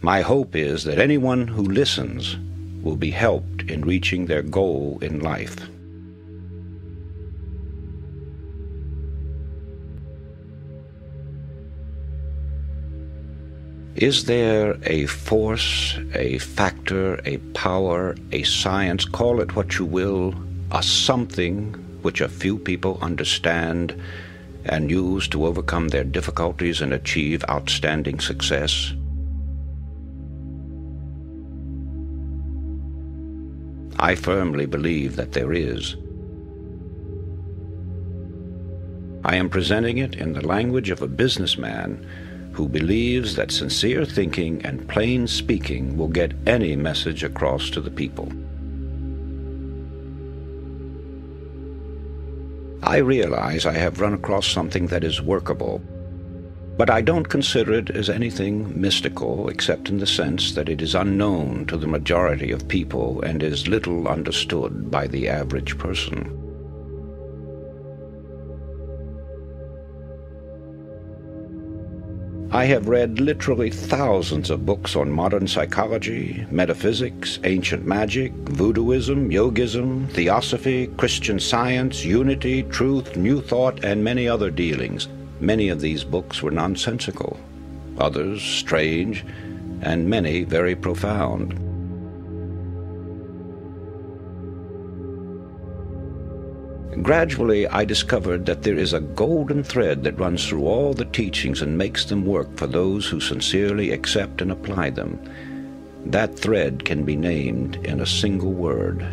My hope is that anyone who listens will be helped in reaching their goal in life. Is there a force, a factor, a power, a science, call it what you will, a something which a few people understand and use to overcome their difficulties and achieve outstanding success? I firmly believe that there is. I am presenting it in the language of a businessman who believes that sincere thinking and plain speaking will get any message across to the people. I realize I have run across something that is workable but I don't consider it as anything mystical, except in the sense that it is unknown to the majority of people and is little understood by the average person. I have read literally thousands of books on modern psychology, metaphysics, ancient magic, voodooism, yogism, theosophy, Christian science, unity, truth, new thought, and many other dealings. Many of these books were nonsensical, others strange, and many very profound. Gradually, I discovered that there is a golden thread that runs through all the teachings and makes them work for those who sincerely accept and apply them. That thread can be named in a single word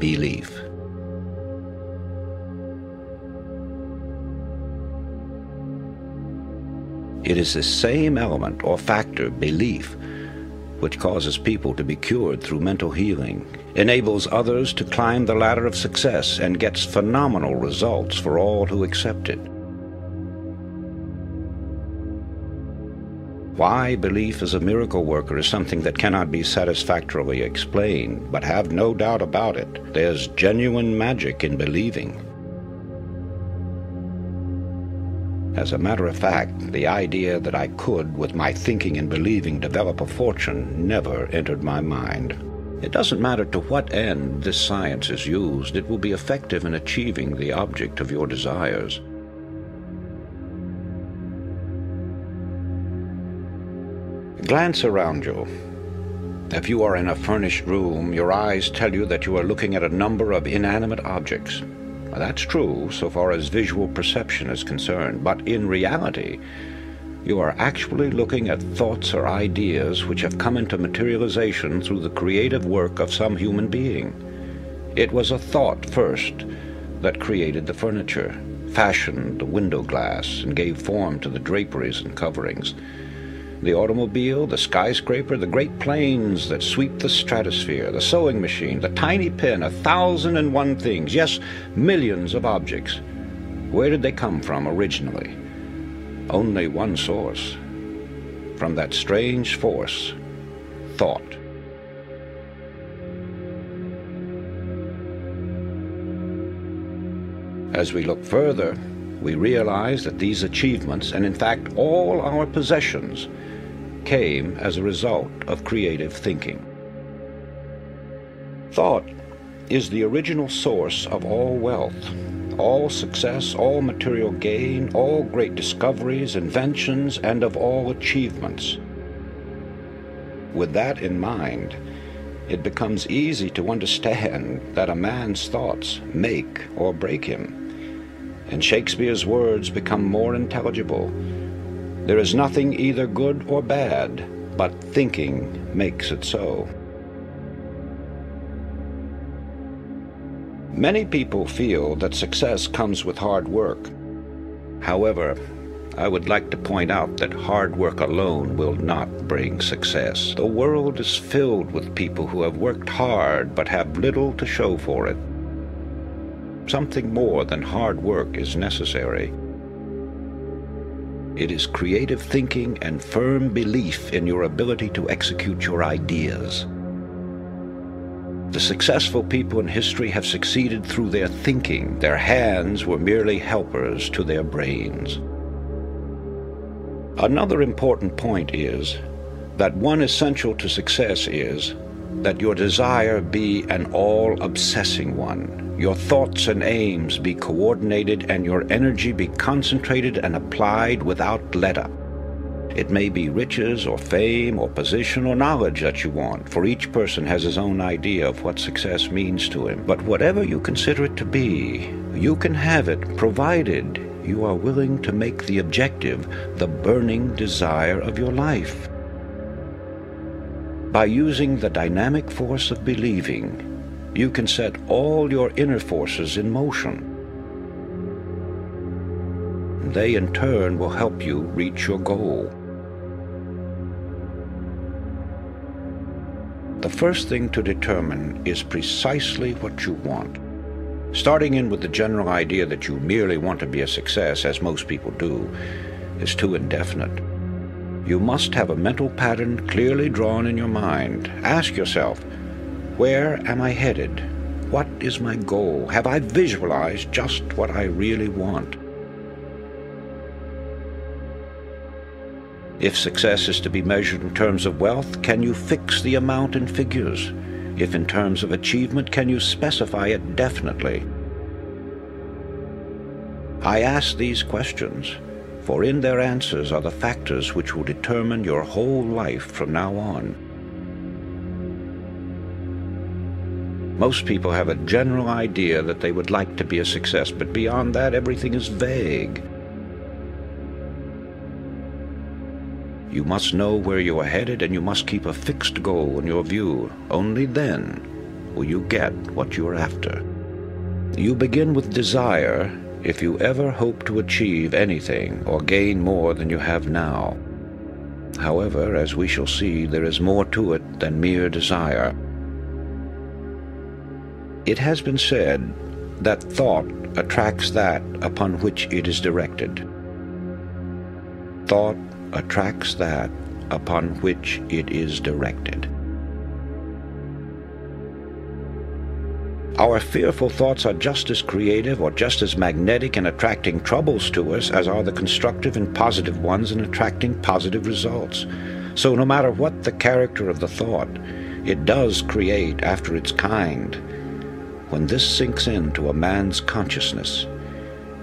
belief. It is the same element or factor, belief, which causes people to be cured through mental healing, enables others to climb the ladder of success, and gets phenomenal results for all who accept it. Why belief as a miracle worker is something that cannot be satisfactorily explained, but have no doubt about it, there's genuine magic in believing. As a matter of fact, the idea that I could, with my thinking and believing, develop a fortune never entered my mind. It doesn't matter to what end this science is used, it will be effective in achieving the object of your desires. Glance around you. If you are in a furnished room, your eyes tell you that you are looking at a number of inanimate objects. That's true so far as visual perception is concerned, but in reality, you are actually looking at thoughts or ideas which have come into materialization through the creative work of some human being. It was a thought first that created the furniture, fashioned the window glass, and gave form to the draperies and coverings the automobile, the skyscraper, the great planes that sweep the stratosphere, the sewing machine, the tiny pin, a thousand and one things, yes, millions of objects. Where did they come from originally? Only one source. From that strange force, thought. As we look further, we realize that these achievements, and in fact all our possessions, came as a result of creative thinking. Thought is the original source of all wealth, all success, all material gain, all great discoveries, inventions, and of all achievements. With that in mind, it becomes easy to understand that a man's thoughts make or break him, and Shakespeare's words become more intelligible there is nothing either good or bad, but thinking makes it so. Many people feel that success comes with hard work. However, I would like to point out that hard work alone will not bring success. The world is filled with people who have worked hard but have little to show for it. Something more than hard work is necessary. It is creative thinking and firm belief in your ability to execute your ideas. The successful people in history have succeeded through their thinking. Their hands were merely helpers to their brains. Another important point is that one essential to success is that your desire be an all obsessing one, your thoughts and aims be coordinated, and your energy be concentrated and applied without let up. It may be riches or fame or position or knowledge that you want, for each person has his own idea of what success means to him. But whatever you consider it to be, you can have it provided you are willing to make the objective the burning desire of your life. By using the dynamic force of believing, you can set all your inner forces in motion. They in turn will help you reach your goal. The first thing to determine is precisely what you want. Starting in with the general idea that you merely want to be a success, as most people do, is too indefinite. You must have a mental pattern clearly drawn in your mind. Ask yourself, where am I headed? What is my goal? Have I visualized just what I really want? If success is to be measured in terms of wealth, can you fix the amount in figures? If in terms of achievement, can you specify it definitely? I ask these questions, for in their answers are the factors which will determine your whole life from now on. Most people have a general idea that they would like to be a success, but beyond that, everything is vague. You must know where you are headed and you must keep a fixed goal in your view. Only then will you get what you are after. You begin with desire if you ever hope to achieve anything or gain more than you have now. However, as we shall see, there is more to it than mere desire. It has been said that thought attracts that upon which it is directed. Thought attracts that upon which it is directed. Our fearful thoughts are just as creative or just as magnetic in attracting troubles to us as are the constructive and positive ones in attracting positive results. So, no matter what the character of the thought, it does create after its kind. When this sinks into a man's consciousness,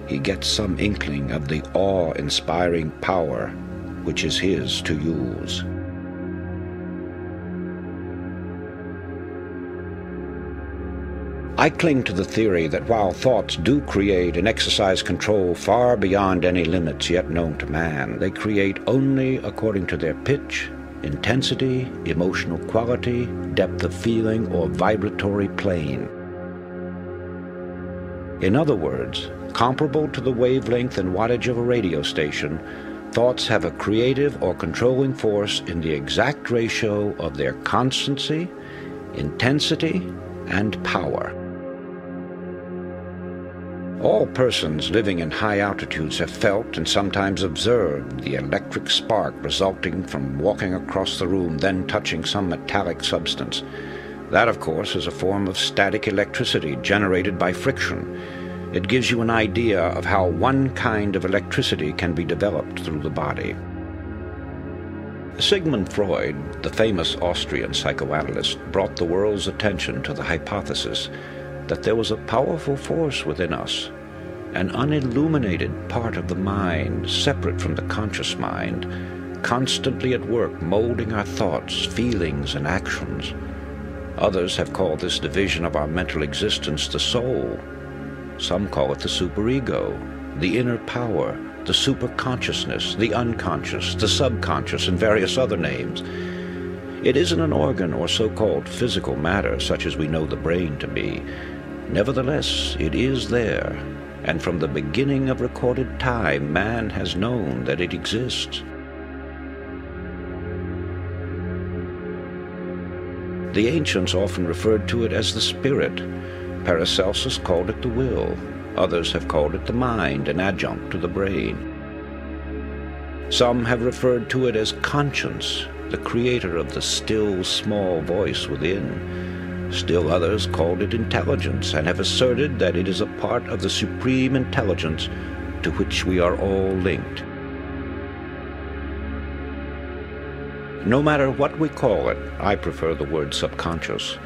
he gets some inkling of the awe inspiring power which is his to use. I cling to the theory that while thoughts do create and exercise control far beyond any limits yet known to man, they create only according to their pitch, intensity, emotional quality, depth of feeling, or vibratory plane. In other words, comparable to the wavelength and wattage of a radio station, Thoughts have a creative or controlling force in the exact ratio of their constancy, intensity, and power. All persons living in high altitudes have felt and sometimes observed the electric spark resulting from walking across the room, then touching some metallic substance. That, of course, is a form of static electricity generated by friction it gives you an idea of how one kind of electricity can be developed through the body. Sigmund Freud, the famous Austrian psychoanalyst, brought the world's attention to the hypothesis that there was a powerful force within us, an unilluminated part of the mind, separate from the conscious mind, constantly at work molding our thoughts, feelings, and actions. Others have called this division of our mental existence the soul, some call it the superego, the inner power, the superconsciousness, the unconscious, the subconscious, and various other names. It isn't an organ or so-called physical matter such as we know the brain to be. Nevertheless, it is there, and from the beginning of recorded time, man has known that it exists. The ancients often referred to it as the spirit, Paracelsus called it the will. Others have called it the mind, an adjunct to the brain. Some have referred to it as conscience, the creator of the still small voice within. Still others called it intelligence and have asserted that it is a part of the supreme intelligence to which we are all linked. No matter what we call it, I prefer the word subconscious,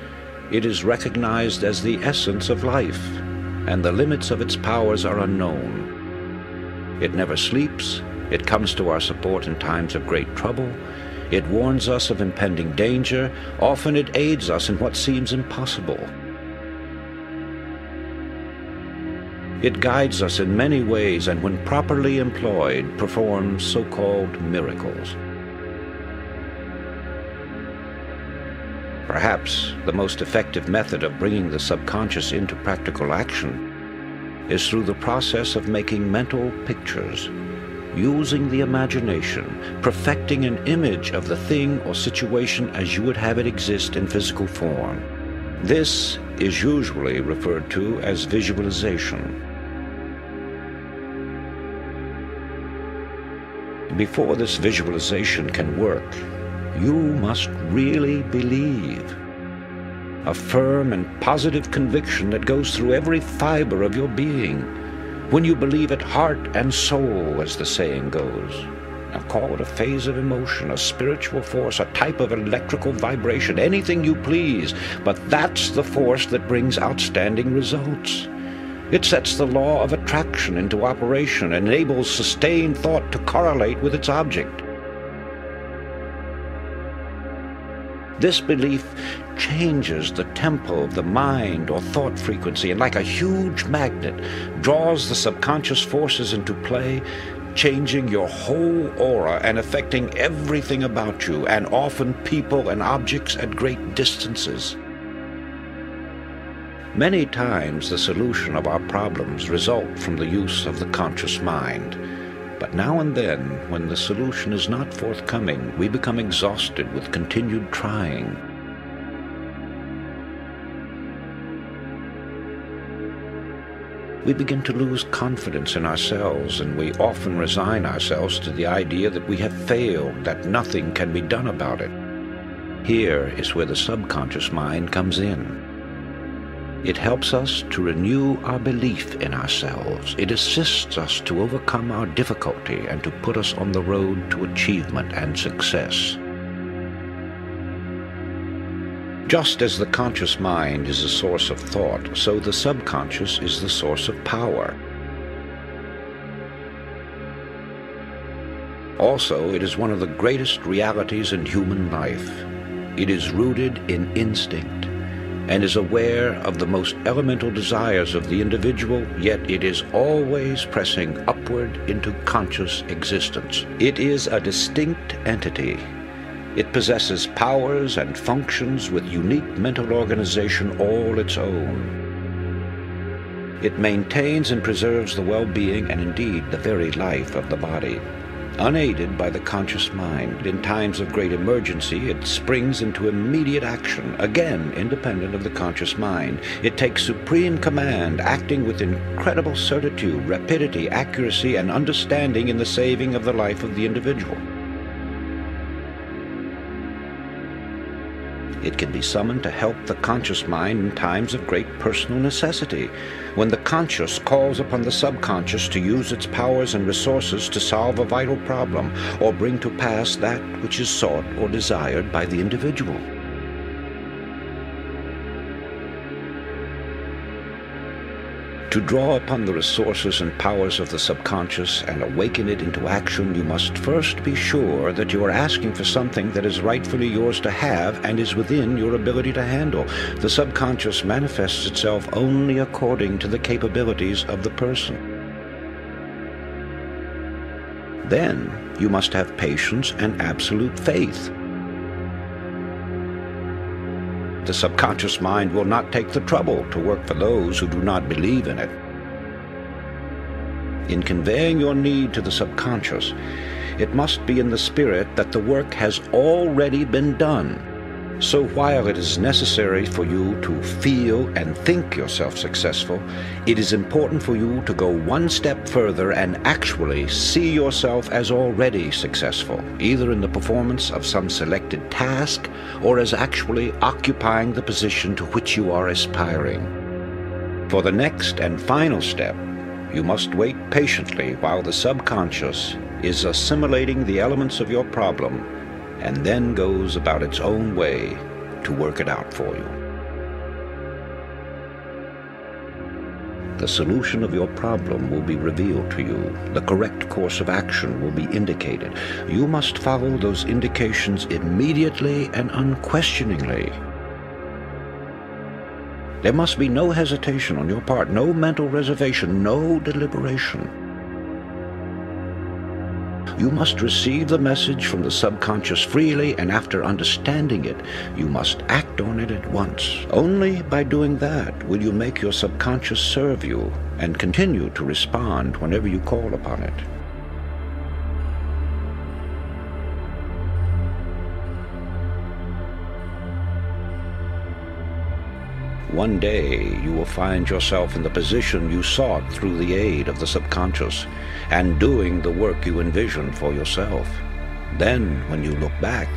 it is recognized as the essence of life, and the limits of its powers are unknown. It never sleeps, it comes to our support in times of great trouble, it warns us of impending danger, often it aids us in what seems impossible. It guides us in many ways and when properly employed performs so-called miracles. Perhaps the most effective method of bringing the subconscious into practical action is through the process of making mental pictures, using the imagination, perfecting an image of the thing or situation as you would have it exist in physical form. This is usually referred to as visualization. Before this visualization can work, you must really believe. A firm and positive conviction that goes through every fiber of your being. When you believe it heart and soul, as the saying goes. Now call it a phase of emotion, a spiritual force, a type of electrical vibration, anything you please, but that's the force that brings outstanding results. It sets the law of attraction into operation and enables sustained thought to correlate with its object. This belief changes the tempo of the mind or thought frequency and like a huge magnet draws the subconscious forces into play, changing your whole aura and affecting everything about you and often people and objects at great distances. Many times the solution of our problems result from the use of the conscious mind. But now and then, when the solution is not forthcoming, we become exhausted with continued trying. We begin to lose confidence in ourselves, and we often resign ourselves to the idea that we have failed, that nothing can be done about it. Here is where the subconscious mind comes in. It helps us to renew our belief in ourselves. It assists us to overcome our difficulty and to put us on the road to achievement and success. Just as the conscious mind is a source of thought, so the subconscious is the source of power. Also, it is one of the greatest realities in human life. It is rooted in instinct and is aware of the most elemental desires of the individual, yet it is always pressing upward into conscious existence. It is a distinct entity. It possesses powers and functions with unique mental organization all its own. It maintains and preserves the well-being and indeed the very life of the body. Unaided by the conscious mind, in times of great emergency, it springs into immediate action, again independent of the conscious mind. It takes supreme command, acting with incredible certitude, rapidity, accuracy, and understanding in the saving of the life of the individual. It can be summoned to help the conscious mind in times of great personal necessity, when the conscious calls upon the subconscious to use its powers and resources to solve a vital problem or bring to pass that which is sought or desired by the individual. To draw upon the resources and powers of the subconscious and awaken it into action, you must first be sure that you are asking for something that is rightfully yours to have and is within your ability to handle. The subconscious manifests itself only according to the capabilities of the person. Then you must have patience and absolute faith. The subconscious mind will not take the trouble to work for those who do not believe in it. In conveying your need to the subconscious, it must be in the spirit that the work has already been done so while it is necessary for you to feel and think yourself successful, it is important for you to go one step further and actually see yourself as already successful, either in the performance of some selected task or as actually occupying the position to which you are aspiring. For the next and final step, you must wait patiently while the subconscious is assimilating the elements of your problem and then goes about its own way to work it out for you. The solution of your problem will be revealed to you. The correct course of action will be indicated. You must follow those indications immediately and unquestioningly. There must be no hesitation on your part, no mental reservation, no deliberation. You must receive the message from the subconscious freely, and after understanding it, you must act on it at once. Only by doing that will you make your subconscious serve you and continue to respond whenever you call upon it. One day you will find yourself in the position you sought through the aid of the subconscious and doing the work you envisioned for yourself. Then, when you look back,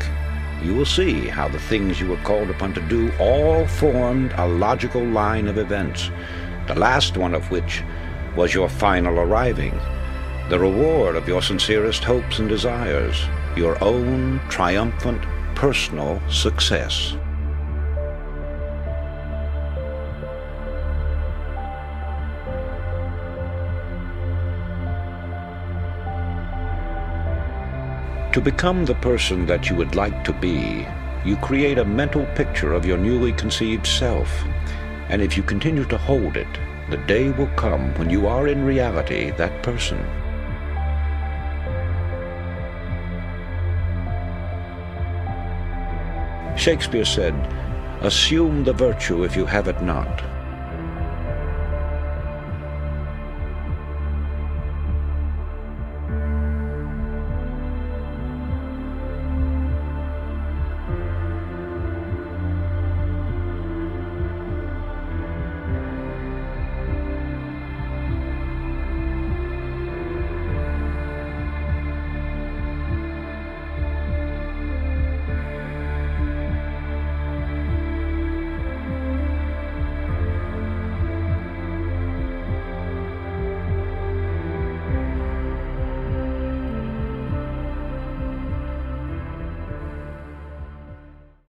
you will see how the things you were called upon to do all formed a logical line of events, the last one of which was your final arriving, the reward of your sincerest hopes and desires, your own triumphant personal success. To become the person that you would like to be, you create a mental picture of your newly conceived self. And if you continue to hold it, the day will come when you are in reality that person. Shakespeare said, Assume the virtue if you have it not.